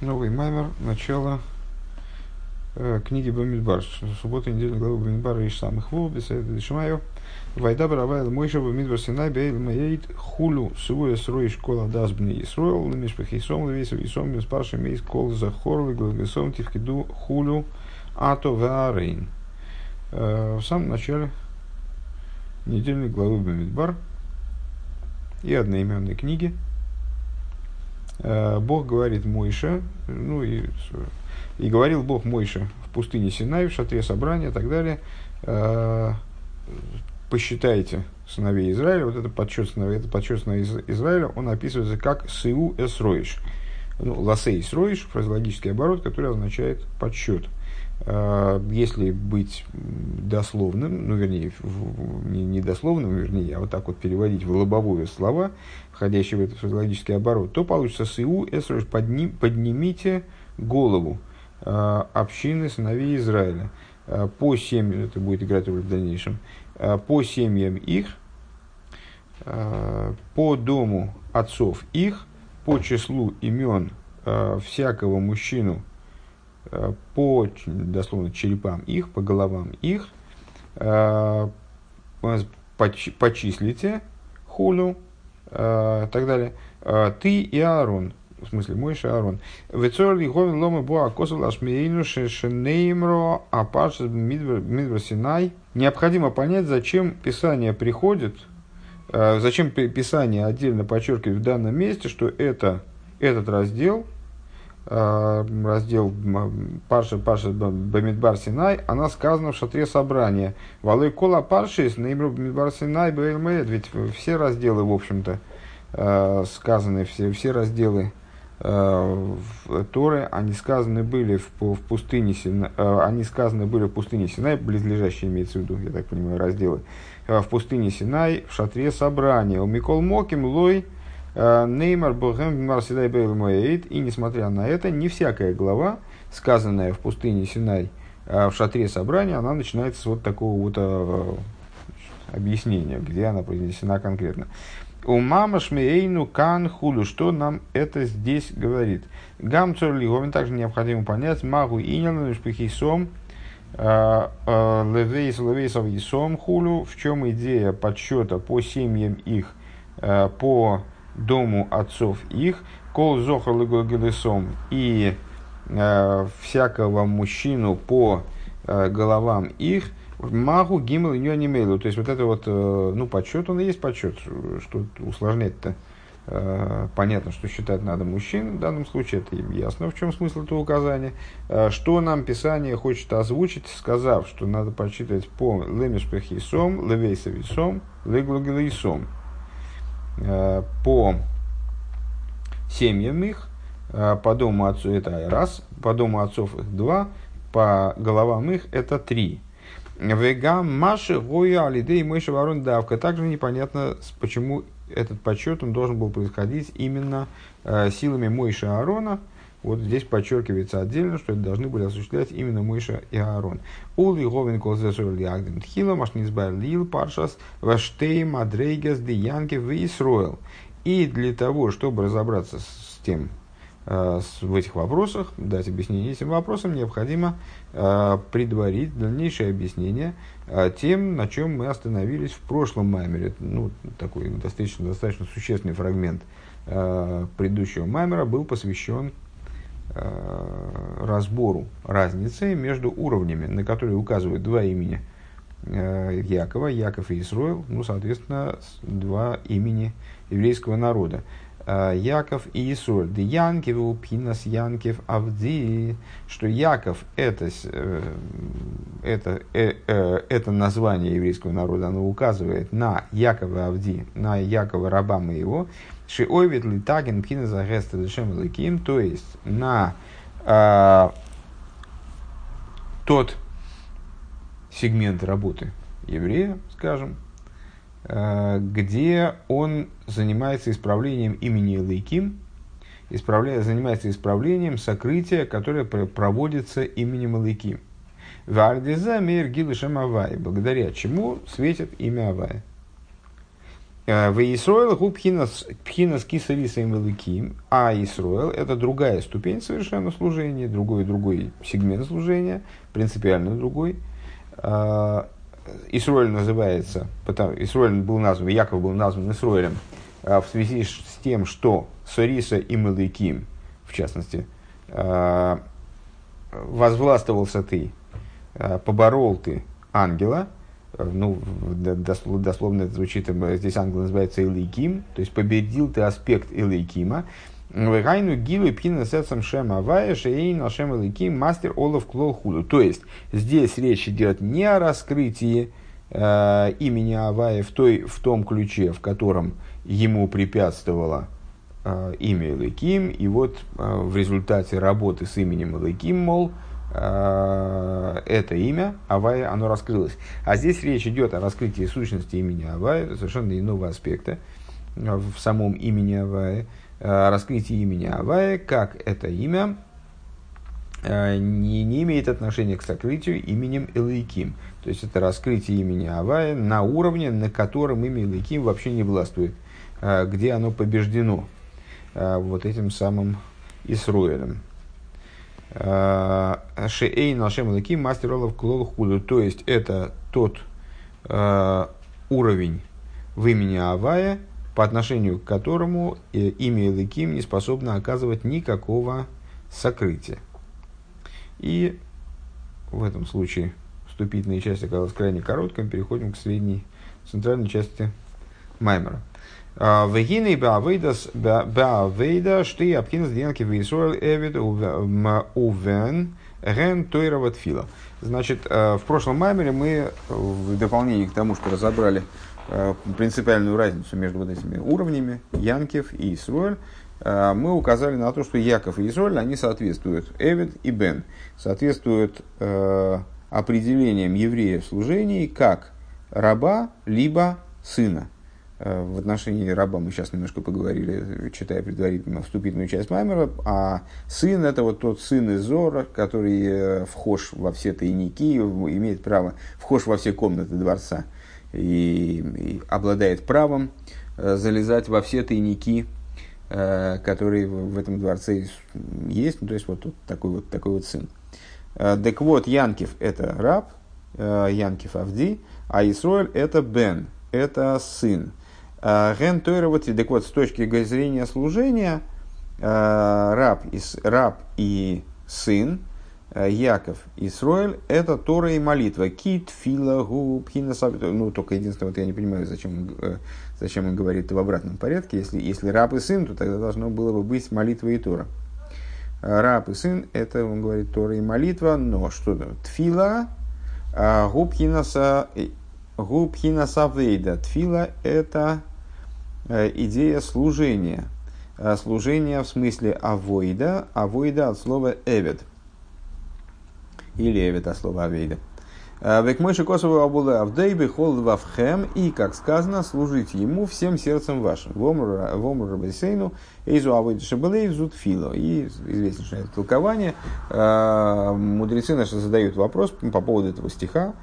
Новый маймер, начало э, книги Бамидбар. Суббота, неделя главы Бамидбара и самых вов, беседы Дешимаю. Вайда Баравайл Мойша Бамидбар Синай Бейл Маейт Хулю Суя Срой Школа Дазбни Исроил Лемишпах Исом Левесов Исом Беспарши Мейс Кол Захор Легласом Тивкиду Хулю Ато Ваарейн. Э, в самом начале недельной главы Бамидбар и одноименной книги – Бог говорит Мойша, ну и, и говорил Бог Мойша в пустыне Синай, в шатре собрания и так далее, э, посчитайте сыновей Израиля, вот это подсчет сыновей, это подсчет сыновей Израиля, он описывается как Сыу Эсроиш. Ну, ласей Эсроиш, фразеологический оборот, который означает подсчет. Э, если быть дословным, ну, вернее, не, дословным, вернее, а вот так вот переводить в лобовую слова, входящие в этот фразеологический оборот, то получится «Сыу эсрош, подни, поднимите голову э, общины сыновей Израиля. Э, по семьям, это будет играть роль в дальнейшем, по семьям их, по дому отцов их, по числу имен всякого мужчину, по, дословно, черепам их, по головам их, э, почислите хулю, э, так далее, ты и Аарон, в смысле Мойша и Аарон. Вецор лиховин лома буа косул ашмеину шенеймро апаш мидбар синай. Необходимо понять, зачем Писание приходит, зачем Писание отдельно подчеркивает в данном месте, что это, этот раздел – Э, раздел Парша Парша Бамидбар Синай, она сказана в шатре собрания. Валой кола паршис наимру Бамидбар Синай Бэлмэд. Ведь все разделы, в общем-то, э, сказаны, все, все разделы э, Торы, они сказаны были в, в пустыне Синай, они сказаны были в пустыне Синай, близлежащие имеется в виду, я так понимаю, разделы, в пустыне Синай, в шатре собрания. У Микол Моким Лой Э, Неймар Богем Марсидай Бейлмоэйд. И несмотря на это, не всякая глава, сказанная в пустыне Синай э, в шатре собрания, она начинается с вот такого вот э, объяснения, где она произнесена конкретно. У мама шмеейну кан худу, что нам это здесь говорит. Гамцор лиговин также необходимо понять, магу инян сом левейс левейсов сом хулю, в чем идея подсчета по семьям их, по дому отцов их, кол зохар легогелесом и э, всякого мужчину по э, головам их, магу гимел и мейлу. То есть вот это вот, э, ну, подсчет, он и есть подсчет. Что усложнять-то? Э, понятно, что считать надо мужчин, в данном случае это ясно, в чем смысл этого указания. Э, что нам Писание хочет озвучить, сказав, что надо подсчитывать по лемешпехисом, левейсовисом, леглогелейсом. Э, по семьям их, э, по дому отцу это раз, по дому отцов их два, по головам их это три. Вегам Маши Гоя Алидей Мойша Варон Давка. Также непонятно, почему этот подсчет он должен был происходить именно э, силами Мойша Аарона, вот здесь подчеркивается отдельно, что это должны были осуществлять именно Мойша и Аарон. Ули говен колзесур лиагден тхила, машнизбай лил паршас, ваштей мадрейгас диянки в Исроил. И для того, чтобы разобраться с тем, э, в этих вопросах, дать объяснение этим вопросам, необходимо э, предварить дальнейшее объяснение э, тем, на чем мы остановились в прошлом маймере. Ну, такой достаточно, достаточно существенный фрагмент предыдущего маймера был посвящен разбору разницы между уровнями, на которые указывают два имени э, Якова, Яков и Исроил, ну, соответственно, два имени еврейского народа. Э, Яков и Исроил. Де Янкев, Пинас Янкев, Авди, что Яков это, это, это название еврейского народа, оно указывает на Якова Авди, на Якова раба моего, Шиойвит литаген пхина загеста дешем лыким, то есть на э, тот сегмент работы еврея, скажем, э, где он занимается исправлением имени Лейким, исправляя, занимается исправлением сокрытия, которое проводится именем Лейким. Вардиза мир гилышем Авай, благодаря чему светит имя Авая. В Исроил пхинас кисариса и а Исроил это другая ступень совершенно служения, другой другой сегмент служения, принципиально другой. Исроиль называется, потому, Исроиль был назван, Яков был назван Исроилем в связи с тем, что Сориса и Мелыким, в частности, возвластвовался ты, поборол ты ангела, ну, дословно это звучит, здесь ангел называется Элейким, то есть победил ты аспект Элейкима. Вегайну гилу пина сердцем шем авая шеин ашем Элейким мастер олов клол худу. То есть здесь речь идет не о раскрытии э, имени Авая в, той, в том ключе, в котором ему препятствовало э, имя Элейким, и вот э, в результате работы с именем Элейким, мол, Э, это имя Авая, оно раскрылось. А здесь речь идет о раскрытии сущности имени Авая, совершенно иного аспекта э, в самом имени Авая, э, раскрытие имени Авая, как это имя не, не имеет отношения к сокрытию именем Элейким. То есть это раскрытие имени Авая на уровне, на котором имя Элейким вообще не властвует, где оно побеждено вот этим самым Исруэлем. Э, Шеэй нашем лаки мастер олов клол худу. То есть это тот э, уровень в имени Авая, по отношению к которому э, имя Элыким не способно оказывать никакого сокрытия. И в этом случае вступительная часть оказалась крайне короткой, переходим к средней, центральной части Маймера. Вегины баавейдас баавейда шты апкинс денки в Исруэл эвид увен ген тойрова тфила. Значит, э, в прошлом маймере мы в дополнение к тому, что разобрали э, принципиальную разницу между вот этими уровнями, Янкев и Исруэль, э, мы указали на то, что Яков и Исруэль, они соответствуют Эвид и Бен, соответствуют определениям еврея в служении как раба, либо сына. Э, в отношении раба мы сейчас немножко поговорили, читая предварительно вступительную часть Маймера, а сын это вот тот сын из Зора, который э, вхож во все тайники, имеет право, вхож во все комнаты дворца и, и обладает правом э, залезать во все тайники, которые в этом дворце есть, ну, то есть вот, вот такой вот такой вот сын. Так вот, Янкив это раб, Янкив Авди, а Исроэль это Бен, это сын. Э, ген Тойра, вот, так вот, с точки зрения служения, э, раб и, раб и сын, э, Яков и Исроэль, это Тора и молитва. Кит, фила, губ, Ну, только единственное, вот я не понимаю, зачем, зачем он говорит в обратном порядке. Если, если раб и сын, то тогда должно было бы быть молитва и Тора. Раб и сын, это, он говорит, Тора и молитва, но что то Тфила, губ хинаса, губ хинаса это Э, идея служения. Э, служение в смысле авойда, авойда от слова эвед. Или эвед от слова авейда. Э, Век мойши косову абула авдейбе хол вавхем, и, как сказано, служить ему всем сердцем вашим. Вомру рабесейну, эйзу авойда шабалей зут фило. И известнейшее толкование. Мудрецы наши задают вопрос по поводу этого стиха.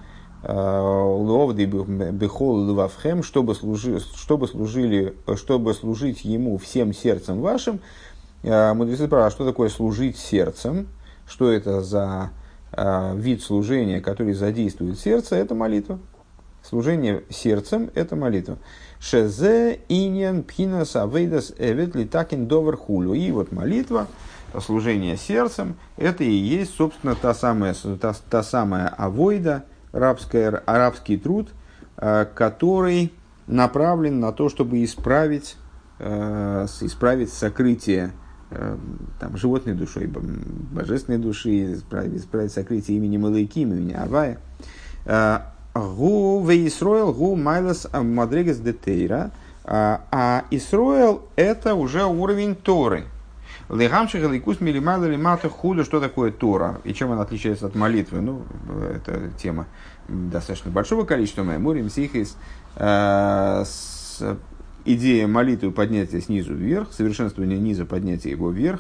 Ловды бехол лвавхем, чтобы, служи, чтобы, служили, чтобы служить ему всем сердцем вашим. А, мудрецы спрашивают, а что такое служить сердцем? Что это за а, вид служения, который задействует сердце? Это молитва. Служение сердцем – это молитва. Шезе иньян пхинас авейдас эвет литакин довер хулю. И вот молитва, служение сердцем – это и есть, собственно, та самая, та, та самая авойда – рабская, арабский труд, э, который направлен на то, чтобы исправить, э, исправить сокрытие э, там, животной душой, божественной души, исправить, исправить сокрытие имени Малайким, имени Авая. Гу вейсроил гу майлас мадрегес детейра. А Исроил это уже уровень Торы – Легамших ликус милимайла лимата худа, что такое Тора и чем она отличается от молитвы. Ну, это тема достаточно большого количества меморий, сихис, э, идея молитвы поднятия снизу вверх, совершенствование низа поднятия его вверх,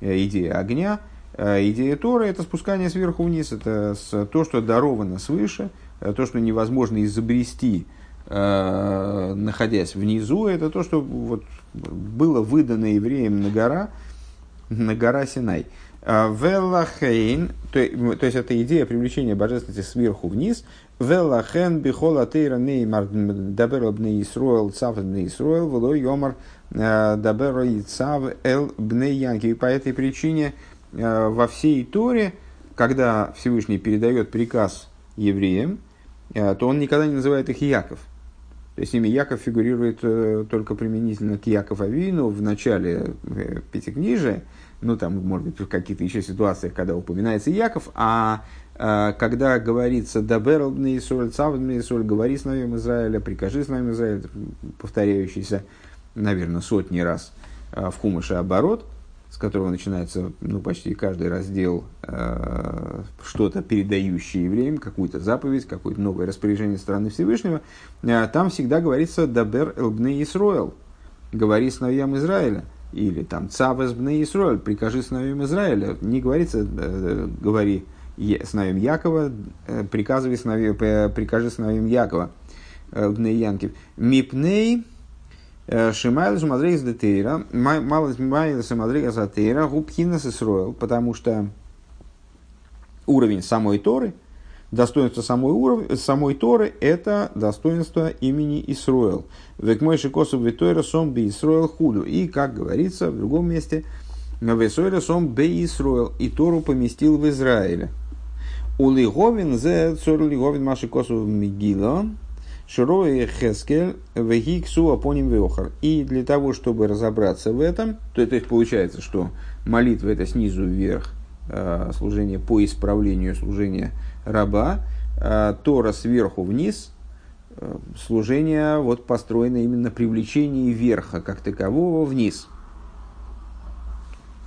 э, идея огня, э, идея Торы – это спускание сверху вниз, это то, что даровано свыше, то, что невозможно изобрести находясь внизу, это то, что вот было выдано евреям на гора, гора Синай. А, Веллахейн, то, есть это идея привлечения божественности сверху вниз. Веллахен бихола тейра неймар дабер бне Исруэл цав бне Исруэл вело йомар э, дабер цав эл бне Янки. И по этой причине э, во всей Торе, когда Всевышний передает приказ евреям, то он никогда не называет их Яков. То есть имя Яков фигурирует только применительно к Яков Авину в начале Пятикнижия, ну, там, может быть, в каких-то еще ситуациях, когда упоминается Яков, а э, когда говорится «Дабер Исоль, цав Исоль», «Говори с нами Израиля», «Прикажи с нами Израиля», повторяющийся, наверное, сотни раз э, в Хумыше оборот, с которого начинается ну, почти каждый раздел э, что-то передающее евреям, какую-то заповедь, какое-то новое распоряжение страны Всевышнего, э, там всегда говорится «Дабер элбне Исроэл», «Говори сыновьям Израиля» или там Цавес бне Исраиль, прикажи сыновьям Израиля, не говорится, э, говори сыновьям Якова, э, приказывай сыновьям, прикажи сыновьям Якова, э, бне Янкив. Мипней э, Шимайл Шамадрейс Детейра, Мало Шимайл Шамадрейс Детейра, Губхинас Исраил, потому что уровень самой Торы – достоинство самой, уров... самой Торы – это достоинство имени Исруэл. Век мой шикосу витойра сом би Исруэл худу. И, как говорится в другом месте, весойра сом бе Исруэл. И Тору поместил в Израиле. У Лиговин зе цор Лиговин маши косу мигила. Широй Хескель Вегиксу Апоним Веохар. И для того, чтобы разобраться в этом, то, то есть получается, что молитва это снизу вверх, э, служение по исправлению служения раба, а, Тора сверху вниз, э, служение вот построено именно на привлечении верха как такового вниз.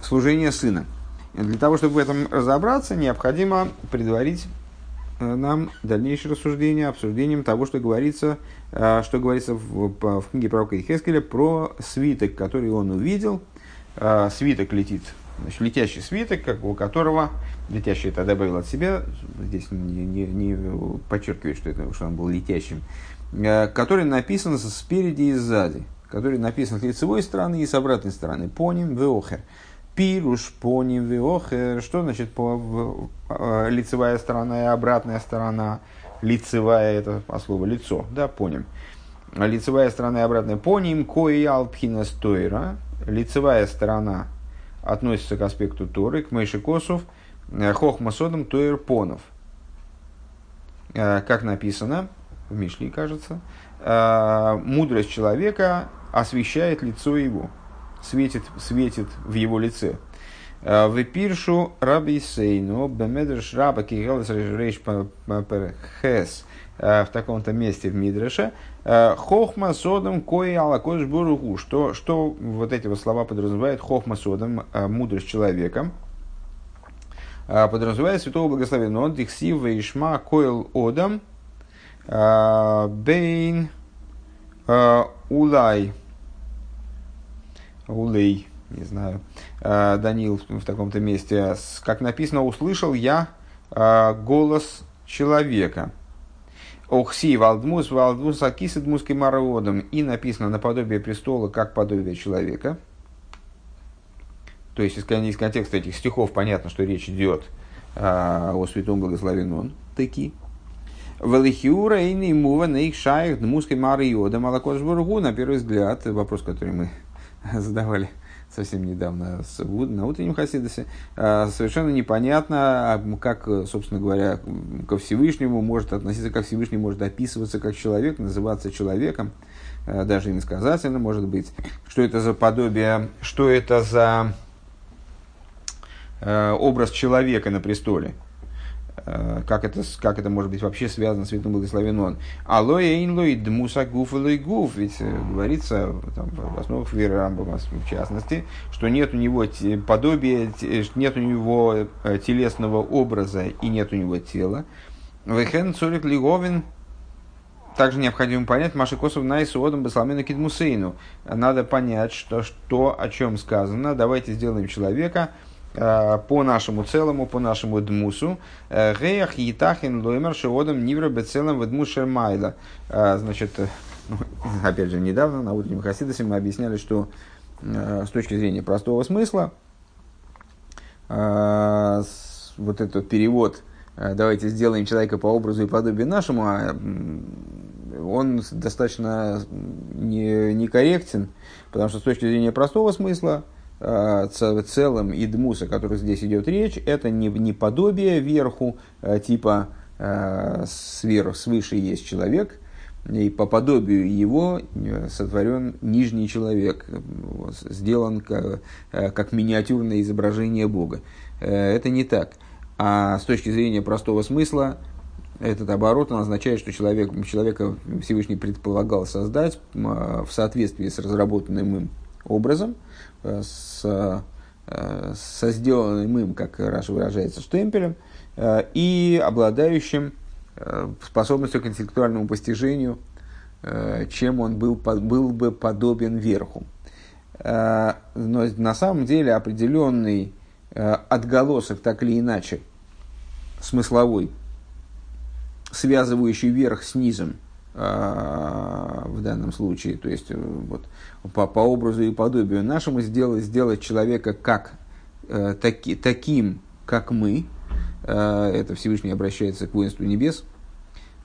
Служение сына. Для того, чтобы в этом разобраться, необходимо предварить нам дальнейшее рассуждение, обсуждением того, что говорится, э, что говорится в, в книге пророка Ихескеля про свиток, который он увидел. Свиток летит Значит, летящий свиток, как у которого, летящий это добавил от себя, здесь не, не, не подчеркивает, что, это, что он был летящим, э, который написан спереди и сзади, который написан с лицевой стороны и с обратной стороны. Поним веохер. Пируш поним веохер. Что значит по, э, лицевая сторона и обратная сторона? Лицевая это по слову лицо, да, поним. Лицевая сторона и обратная поним, кои алпхина стойра. Лицевая сторона относится к аспекту Торы, к Мейши Косов, э, Хохмасодом Тойр Понов. Э, как написано, в Мишли, кажется, э, мудрость человека освещает лицо его, светит, светит в его лице. В пиршу раби сейну бемедрш раба кигелес рейш хес в таком-то месте в Мидреше хохма содом кои алакош буругу. Что, что вот эти вот слова подразумевают хохма содом, мудрость человека, подразумевает святого благословенного. Он диксив вейшма коил одам бейн улай улей не знаю, э, Данил в таком-то месте, как написано, услышал я э, голос человека. Охси валдмус валдмус акисид муской мараодом. И написано наподобие престола, как подобие человека. То есть, из контекста этих стихов понятно, что речь идет э, о святом благословенном. Таки. Велихиура и мува на их шаях дмуской мариода молокошбургу. На первый взгляд, вопрос, который мы задавали совсем недавно на утреннем Хасидосе, а, совершенно непонятно, а, как, собственно говоря, ко Всевышнему может относиться, как Всевышний может описываться как человек, называться человеком, а, даже иносказательно может быть. Что это за подобие, что это за образ человека на престоле. Э, как это, как это может быть вообще связано с святым благословен он. Алоэ инлой дмуса гуф гуф. Ведь э, говорится там, в основах веры Рамбама, в частности, что нет у него подобия, нет у него э, телесного образа и нет у него тела. Вехен цорик лиговин также необходимо понять Маши Косов на Исуодом Басламена Кидмусейну. Надо понять, что, что о чем сказано. Давайте сделаем человека по нашему целому, по нашему дмусу. Геях етахин лоймер шиодом нивра бецелом в дмушер майла. Значит, ну, опять же, недавно на утреннем Хасидосе мы объясняли, что с точки зрения простого смысла, вот этот перевод «давайте сделаем человека по образу и подобию нашему», а, он достаточно некорректен, не потому что с точки зрения простого смысла – Э, целым и дмуса, о которых здесь идет речь, это не, не подобие верху, э, типа э, сверху, свыше есть человек, и по подобию его сотворен нижний человек, сделан как, как миниатюрное изображение Бога. Это не так. А с точки зрения простого смысла, этот оборот он означает, что человек, человека Всевышний предполагал создать в соответствии с разработанным им образом – Э, с, э, со сделанным им, как Раша выражается, штемпелем, э, и обладающим способностью к интеллектуальному постижению, чем он был, был бы подобен верху. Но на самом деле определенный отголосок, так или иначе, смысловой, связывающий верх с низом – в данном случае, то есть э, вот, по, по образу и подобию нашему сделать, сделать человека как, э, таки, таким, как мы, э, это Всевышний обращается к воинству небес,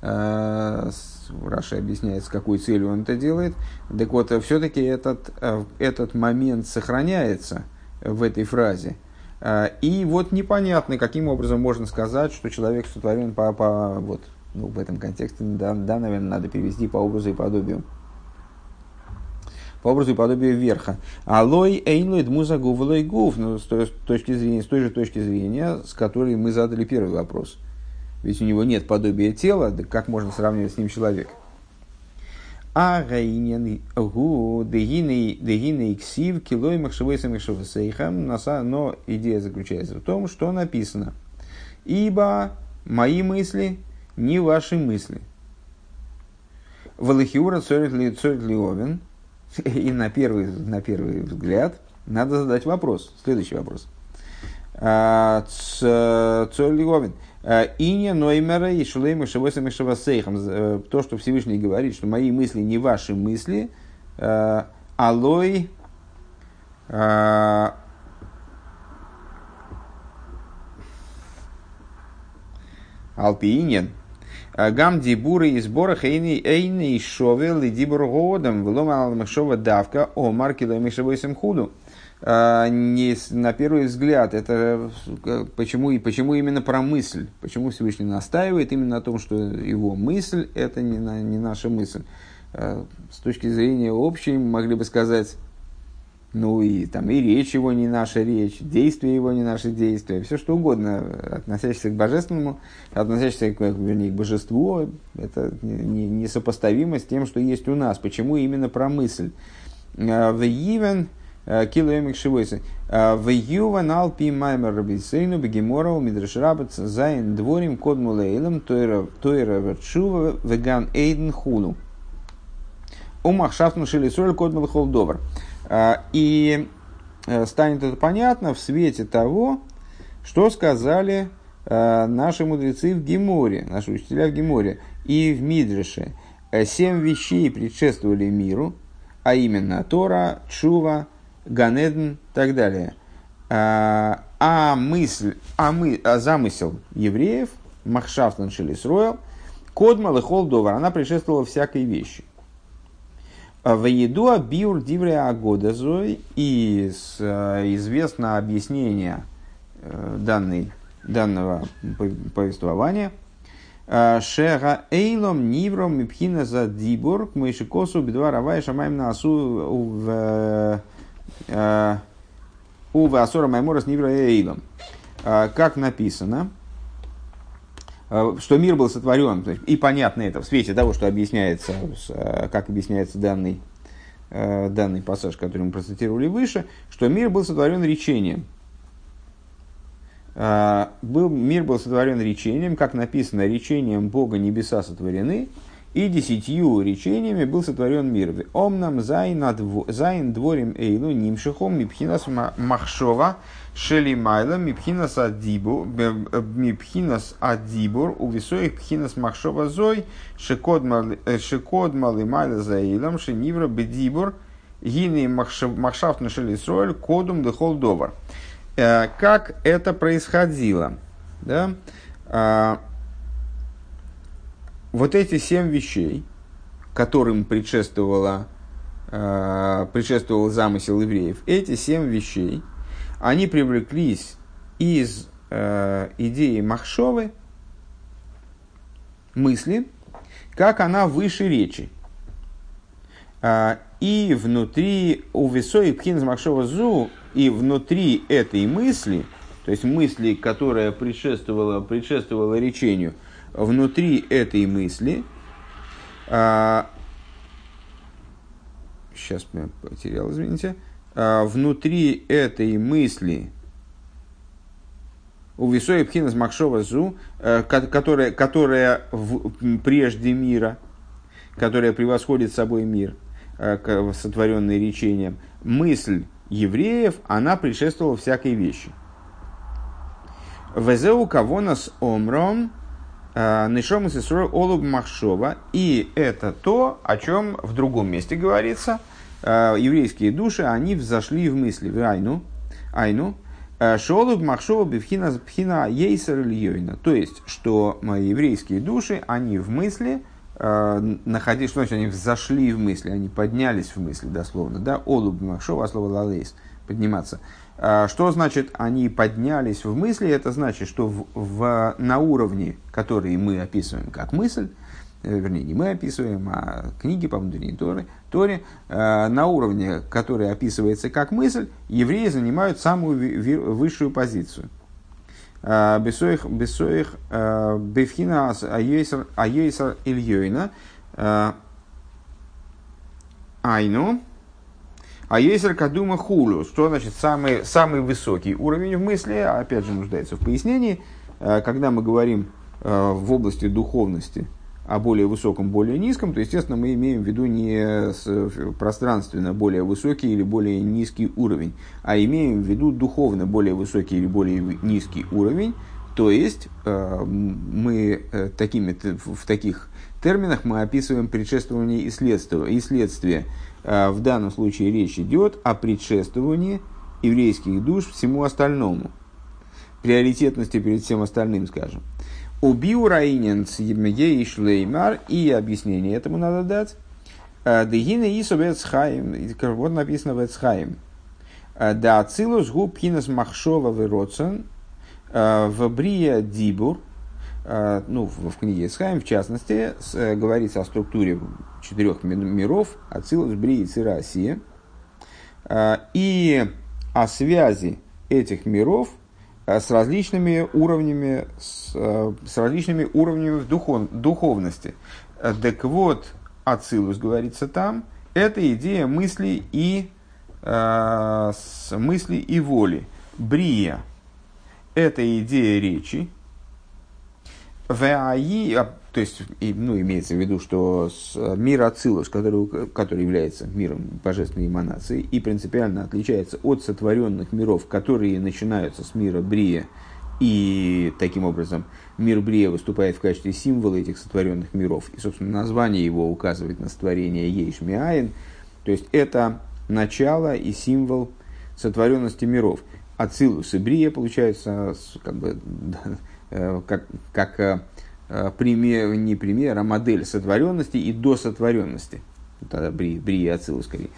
Раша объясняет, с какой целью он это делает. Так вот, все-таки этот, этот момент сохраняется в этой фразе. И вот непонятно, каким образом можно сказать, что человек сотворен по, по, вот, ну, в этом контексте, да, да, наверное, надо перевести по образу и подобию. По образу и подобию верха. Алой эйнлойд муза гувлой гув. Ну, с той, точки зрения, с той же точки зрения, с которой мы задали первый вопрос. Ведь у него нет подобия тела, да как можно сравнивать с ним человека? А гаинен гу дегиней ксив килой махшевейса махшевесейхам. Но идея заключается в том, что написано. Ибо мои мысли не ваши мысли. Валахиура цорит ли цорит ли овен. И на первый, на первый взгляд надо задать вопрос. Следующий вопрос. А, цорит ли овен. А, Иня Ноймера и Шулейма Шавосами Шавасейхам. Э, то, что Всевышний говорит, что мои мысли не ваши мысли. А, алой Алпиинен, гам дибуры и сбора хейни эйни шовел и дибур годом влома алмашова давка о марке ломишевойсем худу. Э, не, на первый взгляд, это почему, и почему именно про мысль? Почему Всевышний настаивает именно на том, что его мысль – это не, не наша мысль? С точки зрения общей, могли бы сказать, ну и там и речь его не наша речь, действия его не наши действия, все что угодно, относящееся к божественному, относящееся к, вернее, к божеству, это несопоставимо не, с тем, что есть у нас. Почему именно про мысль? А, в Ивен а, килоэмик шивойся. А, в Юван алпи маймер рабисейну бегеморов мидрашрабец зайн дворим код тойра верчува веган эйден хуну. Умахшафтну шелисоль код мулхол добр. А, и э, станет это понятно в свете того, что сказали э, наши мудрецы в Геморе, наши учителя в Геморе и в Мидреше. Э, семь вещей предшествовали миру, а именно Тора, Чува, Ганедн и так далее. А, а мысль, а, мы, а замысел евреев, Махшафтан Шелисройл, Кодмал и Холдовар, она предшествовала всякой вещи. В еду биур дивре агодазой и э, известно объяснение э, данной, данного повествования. Э, Шега эйлом нивром мипхина за дибур мышикосу бедва равай шамаем на асу в у асора маймора нивра эйлом. Как написано, что мир был сотворен, и понятно это в свете того, что объясняется, э, как объясняется данный, э, данный пассаж, который мы процитировали выше, что мир был сотворен речением. Был, мир был сотворен речением, как написано, речением Бога небеса сотворены, и десятью речениями был сотворен мир. Омнам зайн дворим эйлу нимшихом мипхинас махшова шелимайла мипхинас адибу мипхинас адибур у висоих пхинас махшова зой шекод малы майла за эйлом шенивра бедибур гины махшафт на шелисроэль кодум дехол довар. Э, как это происходило? Да? Вот эти семь вещей, которым предшествовала, э, предшествовал замысел евреев, эти семь вещей, они привлеклись из э, идеи Махшовы, мысли, как она выше речи. Э, и внутри у Весои Пхинз Махшова Зу, и внутри этой мысли, то есть мысли, которая предшествовала, предшествовала речению – внутри этой мысли, а, сейчас я потерял, извините, а, внутри этой мысли у Висоя Пхинас Махшова Зу, а, которая, которая в, прежде мира, которая превосходит собой мир, а, сотворенный речением, мысль евреев, она предшествовала всякой вещи. Везеу кого нас омром, Э, Нишом Исрой Олуб Махшова. И это то, о чем в другом месте говорится. Э, еврейские души, они взошли в мысли. В Айну. Айну. Э, Шолуб Махшова Бифхина Пхина Ейсер Ильёйна. То есть, что мои еврейские души, они в мысли, находились, что значит, они взошли в мысли, они поднялись в мысли, дословно, да, Олуб Махшова, слово лалейс, подниматься. А, что значит они поднялись в мысли? Это значит, что в, в, на уровне, который мы описываем как мысль, э, вернее, не мы описываем, а книги по внутренней Торе, Торе э, на уровне, который описывается как мысль, евреи занимают самую высшую позицию. А, бесоих, бесоих, э, бефхина аейсар ильёйна, айну, а есть Кадума Хулу, что значит самый, самый высокий уровень в мысли, опять же нуждается в пояснении. Э, когда мы говорим э, в области духовности о более высоком, более низком, то, естественно, мы имеем в виду не пространственно более высокий или более низкий уровень, а имеем в виду духовно более высокий или более низкий уровень. То есть э, мы такими, в таких терминах мы описываем предшествование и следствие. И следствие в данном случае речь идет о предшествовании еврейских душ всему остальному. Приоритетности перед всем остальным, скажем. Убил Раинен и Шлеймар, и объяснение этому надо дать. «Э, Дегина и Собецхайм, вот написано в Эцхайм. «Э, да Ацилус губ хинас махшова в в брия дибур, ну, в книге Эцхайм, в частности, говорится о структуре четырех миров, Ацилус, Брии, Цирасия, а, и о связи этих миров с различными уровнями, с, с различными уровнями духов, духовности. Так вот, Ацилус говорится там, это идея мысли и, э, мысли и воли. Брия – это идея речи. Веаи, то есть, ну, имеется в виду, что мир Ацилус, который, который является миром божественной эманации и принципиально отличается от сотворенных миров, которые начинаются с мира Брия, и таким образом мир Брия выступает в качестве символа этих сотворенных миров. И, собственно, название его указывает на сотворение Ейшмиаин. То есть, это начало и символ сотворенности миров. Ацилус и Брия получаются как бы э, как, как э, Э, пример, не пример, а модель сотворенности и досотворенности. Тогда бри, бри и отсылу скорее.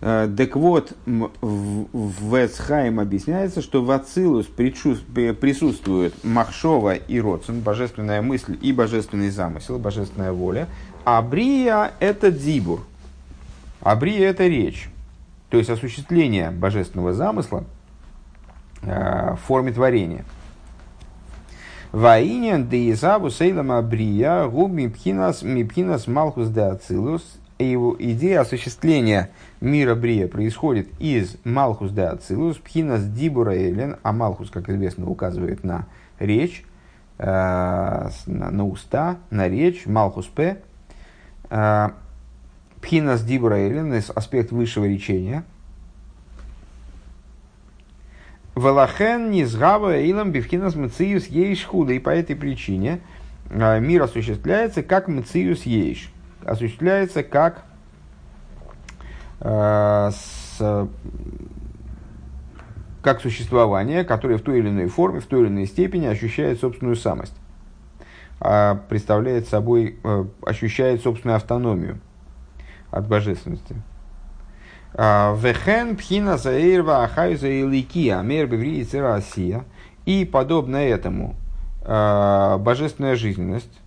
Э, так вот, в Эцхайм объясняется, что в Ацилус присутствует Махшова и Родсон, божественная мысль и божественный замысел, божественная воля, а Брия – это Дибур, а Брия – это речь, то есть осуществление божественного замысла э, в форме творения – Ваинен де изабу сейлам абрия губ мипхинас мипхинас малхус де ацилус. Его идея осуществления мира брия происходит из малхус де ацилус, пхинас дибура элен, а малхус, как известно, указывает на речь, на, на уста, на речь, Малхус П. Пхинас Дибура аспект высшего речения. Велахен низгава илам бифхинас мциюс ейш худа. И по этой причине мир осуществляется как мциюс ейш. Осуществляется как с как существование, которое в той или иной форме, в той или иной степени ощущает собственную самость, а представляет собой, ощущает собственную автономию от божественности. А, Вехен пхина заирва ахайза илики амер бевриицы Россия. И подобно этому а, божественная жизненность,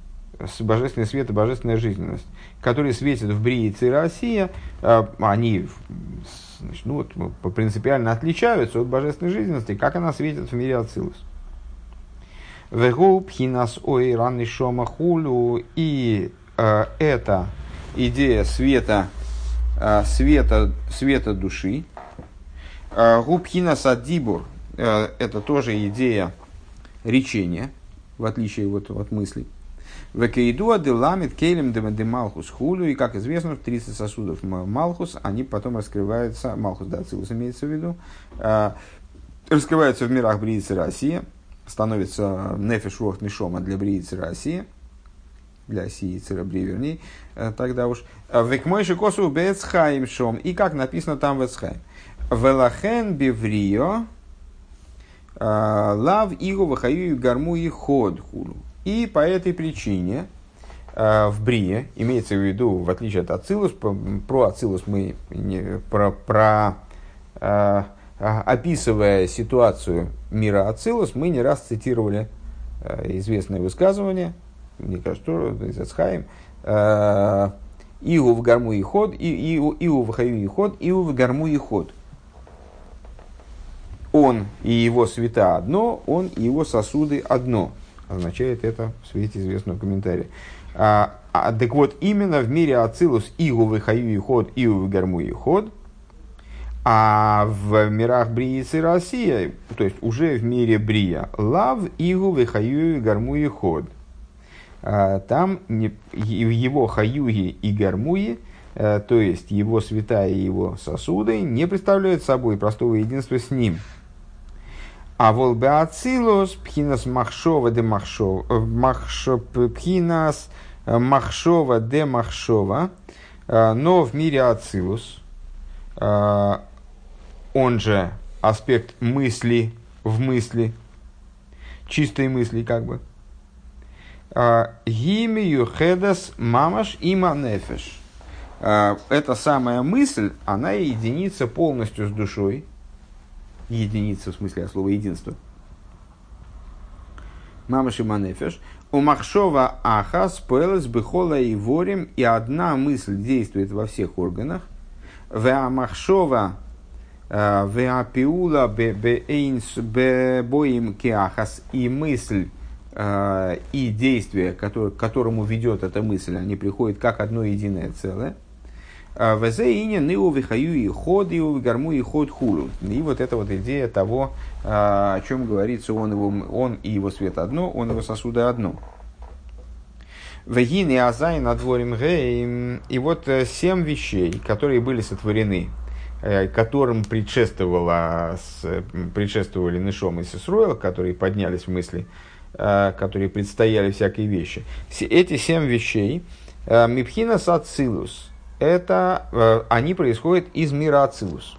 божественный свет и божественная жизненность, которые светят в Брии Россия, а, они значит, ну, вот, принципиально отличаются от божественной жизненности, как она светит в мире Ацилус. Вегу пхинас ой ранный шома хулю. И э, эта идея света, света, света души. Э, Губхинас адибур э, это тоже идея речения, в отличие вот от мыслей. Векейдуа де ламит кейлем де малхус хулю. И, как известно, 30 сосудов малхус, они потом раскрываются, малхус да, цилус имеется в виду, э, раскрываются в мирах Бриицы России, становится нефиш рох нишома для Бриицы России, для Сии Церебри, вернее, э, тогда уж. Векмойши косу бецхаим шом. И как написано там в Эцхайм. Велахен биврио лав игу вахаю гарму и ход хулу. И по этой причине э, в Брие, имеется в виду, в отличие от Ацилус, про Ацилус мы не, про, про описывая ситуацию мира Ацилус, мы не раз цитировали известное высказывание, мне кажется, Ацхаим, э, Иу в гарму и ход, Иу, Иу в хаю и ход, Иу в гарму и ход. Он и его света одно, он и его сосуды одно означает это в свете известного комментария. А, а, так вот, именно в мире Ацилус Игу выхаю и ход, Игу гарму и ход, а в мирах Брии и Россия, то есть уже в мире Брия, лав Игу выхаю и гарму и ход. А, там его хаюги и гармуи, а, то есть его святая и его сосуды, не представляют собой простого единства с ним – а волбеацилус пхинас махшова де махшова, э, пхинас э, махшова де махшова, э, но в мире ацилус, он же аспект мысли в мысли, чистой мысли как бы, гимию хедас мамаш има нефеш. Эта самая мысль, она единится полностью с душой, единица, в смысле от слова единство. Мама Шиманефеш. У Махшова Ахас Пэлэс Бехола и Ворим, и одна мысль действует во всех органах. Веа Махшова э, Веа Пиула Беэйнс Бeboim Кеахас, и мысль э, и действие, к которому ведет эта мысль, они приходят как одно единое целое. А, Везеине ныу вихаю и ход, и гарму и ход хулу. И вот эта вот идея того, а, о чем говорится, он, его, он и его свет одно, он его сосуды одно. Вегин и Азай над дворем гейм. И вот э, семь вещей, которые были сотворены, э, которым предшествовало, предшествовали Нишом и Сисруэл, которые поднялись в мысли, которые предстояли всякие вещи. Эти семь вещей, Мипхина Сацилус, это э, они происходят из мира Ацилус.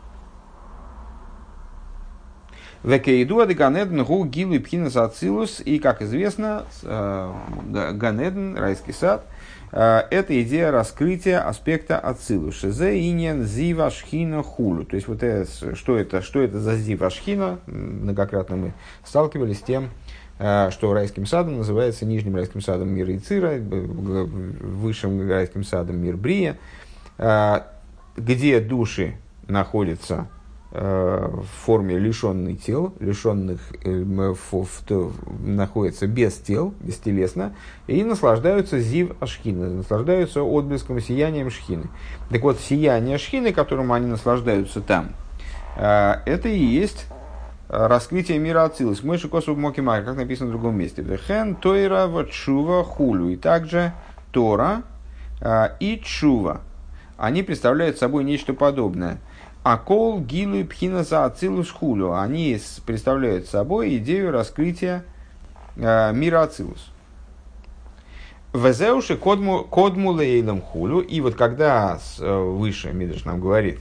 Векейду Ганеден Гу Гилу и Пхинас Ацилус. И, как известно, э, Ганеден, райский сад, э, это идея раскрытия аспекта Ацилус. Шезе иньян зива шхина хулу. То есть, вот это, что, это, что это за зива шхина? Многократно мы сталкивались с тем, что райским садом называется нижним райским садом мира Ицира, высшим райским садом мир Брия. А, где души находятся э, в форме лишенных тел, лишенных э, находятся без тел, бестелесно, и наслаждаются зив ашхины, наслаждаются отблеском сиянием шхины. Так вот, сияние шхины, которым они наслаждаются там, это и есть раскрытие мира Ацилус. Мойши Косу Мокимай, как написано в другом месте. Вехен Тойра Вачува Хулю. И также Тора и Чува. Они представляют собой нечто подобное. Акол Гилу Пхина за Ацилус Хулю. Они представляют собой идею раскрытия мира Ацилус. Везеуши кодму, кодму лейлам хулю. И вот когда э, выше Мидриш нам говорит,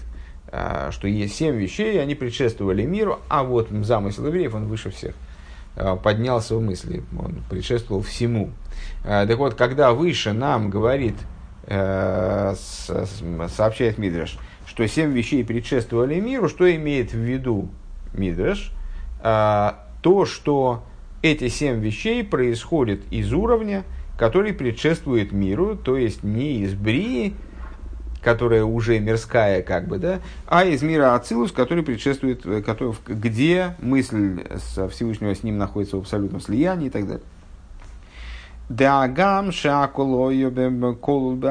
что есть семь вещей, они предшествовали миру, а вот замысел евреев, он выше всех э, поднялся в мысли, он предшествовал всему. Так вот, когда выше нам говорит, сообщает Мидриш, что семь вещей предшествовали миру, что имеет в виду Мидриш? То, что эти семь вещей происходят из уровня, который предшествует миру, то есть не из Брии, которая уже мирская, как бы, да, а из мира Ацилус, который предшествует, э, который, где мысль со Всевышнего с ним находится в абсолютном слиянии и так далее. Дагам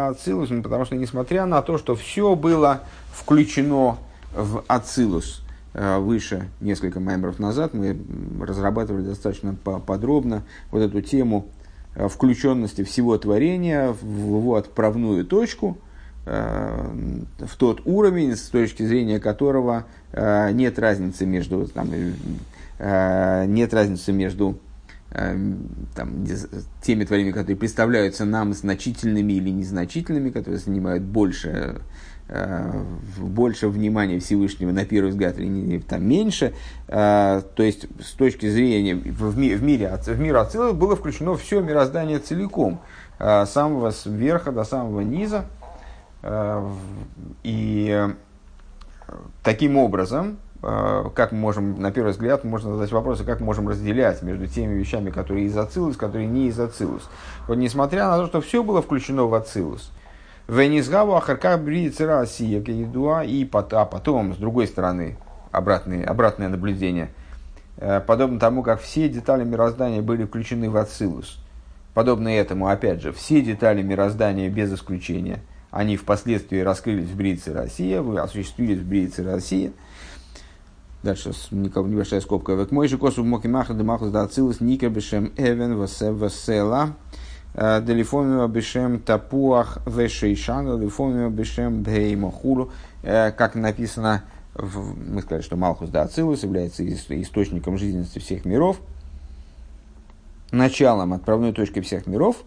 Ацилус, потому что несмотря на то, что все было включено в Ацилус, э, выше несколько мембров назад мы разрабатывали достаточно подробно вот эту тему Э, включенности всего творения в его отправную точку, в тот уровень, с точки зрения которого э, нет разницы между, там, нет разницы между там, теми творениями, которые представляются нам значительными или незначительными, которые занимают больше Э, больше внимания Всевышнего на первый взгляд или там меньше, э, то есть с точки зрения в, ми, в мире в мир Ацилов было включено все мироздание целиком, э, с самого верха до самого низа, и таким образом, как мы можем, на первый взгляд, можно задать вопрос, как мы можем разделять между теми вещами, которые из Ацилус, которые не из Ацилус. Вот несмотря на то, что все было включено в Ацилус, Венизгаву Ахарка Бриица Россия Едуа, и а потом, с другой стороны, обратное, обратное наблюдение, э, подобно тому, как все детали мироздания были включены в Ацилус. Подобно этому, опять же, все детали мироздания без исключения, они впоследствии раскрылись в Бриице Россия, вы осуществились в Бриице Россия. Дальше небольшая скобка. Век мой же косу моки маха демахус да ацилус ника бешем эвен васела. Э, Делифомима бешем тапуах вешейшан, делифомима бешем беймахулу, э, как написано, мы сказали, что Малхус да Ацилус является источником жизненности всех миров, началом, отправной точкой всех миров,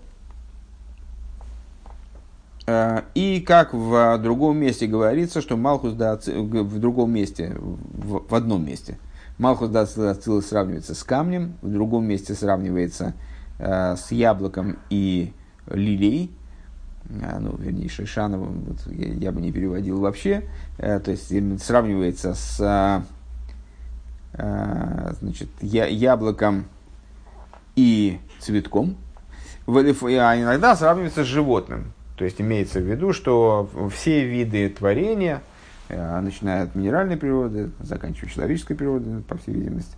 и как в другом месте говорится, что Малхус да в другом месте, в, в одном месте, Малхус да Ацилус сравнивается с камнем, в другом месте сравнивается Э, с яблоком и лилией, э, ну, вернее, Шишановым, вот, я, я бы не переводил вообще, э, то есть сравнивается с значит, я, яблоком и цветком, а иногда сравнивается с животным. То есть имеется в виду, что все виды творения, начиная от минеральной природы, заканчивая человеческой природой, по всей видимости,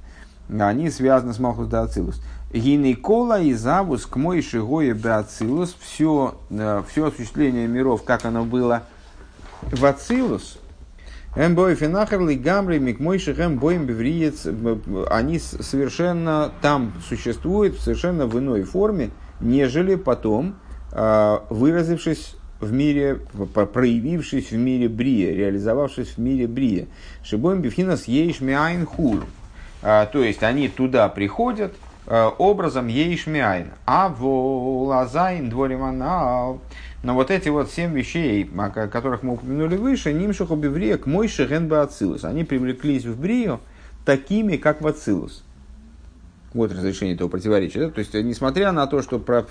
они связаны с Малхус да Ацилус. Гинекола и Завус к мой шигое Беацилус, все, э, все осуществление миров, как оно было в Ацилус, Эмбой финахерли гамри они совершенно там существуют, совершенно в иной форме, нежели потом, э, выразившись в мире, проявившись в мире Брия, реализовавшись в мире Брия. Шибоем бифхинас ейш миайн хулу. А, то есть они туда приходят э, образом ейшмиайн. А волазайн двориманал. Но вот эти вот семь вещей, о которых мы упомянули выше, нимших обиврия к мой шеген ацилус. Они привлеклись в брию такими, как в ацилус. Вот разрешение этого противоречия. Да? То есть, несмотря на то, что про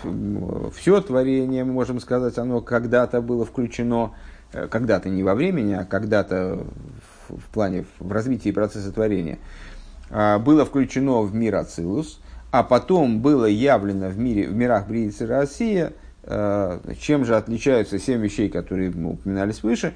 все творение, мы можем сказать, оно когда-то было включено, э, когда-то не во времени, а когда-то в плане, в развитии процесса творения – а, было включено в мир Ацилус, а потом было явлено в, мире, в мирах Бриицы Россия, а, чем же отличаются семь вещей, которые упоминались выше,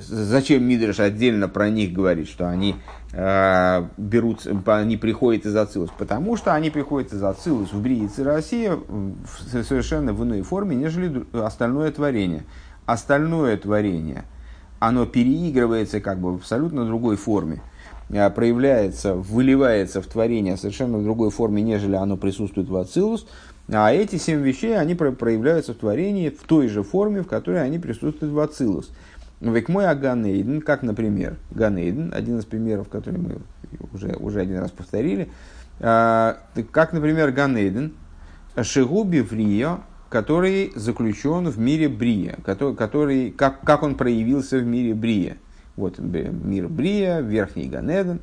зачем Мидриш отдельно про них говорит, что они э, берут, они приходят из Ацилус? Потому что они приходят из Ацилус в Бриице Россия в совершенно в иной форме, нежели остальное творение. Остальное творение – оно переигрывается как бы в абсолютно другой форме, проявляется, выливается в творение совершенно в другой форме, нежели оно присутствует в Ацилус, а эти семь вещей, они проявляются в творении в той же форме, в которой они присутствуют в Ацилус. Век мой Аганейден, как, например, Ганейден, один из примеров, который мы уже, уже один раз повторили, а, как, например, Ганейден, Шигуби Врио, который заключен в мире Брия, который, который как, как он проявился в мире Брия. Вот мир Брия, верхний Ганеден.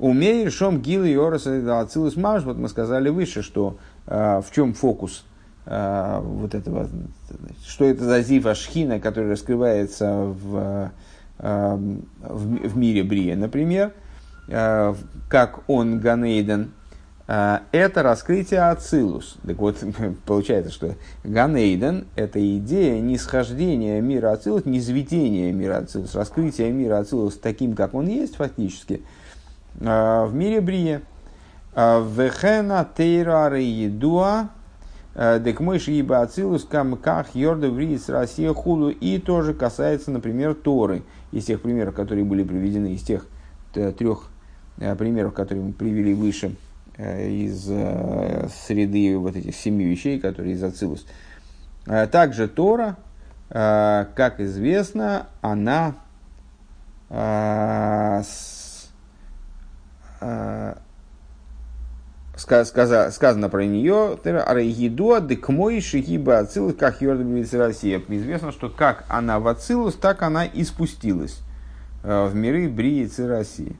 Умеешь шом гилы и ораса ацилус маш. Вот мы сказали выше, что э, в чем фокус э, вот этого, что это за зива шхина, который раскрывается в, э, в, в мире Брия, например, э, как он Ганейден, а, это раскрытие Ацилус. Так вот, получается, что Ганейден – это идея нисхождения мира Ацилус, низведения мира Ацилус, раскрытие мира Ацилус таким, как он есть фактически, а, в мире Брия. Вехена тейра едуа, декмыш ибо Ацилус камках йорда вриц Россия худу. И тоже касается, например, Торы. Из тех примеров, которые были приведены, из тех трех примеров, которые мы привели выше – Э, из э, среды вот этих семи вещей, которые из Ацилус. Э, также Тора, как известно, она сказано про нее, Арайгидуа декмой шихиба ацилус, как Йорда Россия. Известно, что как она в Ацилус, так она и спустилась в миры Брии России.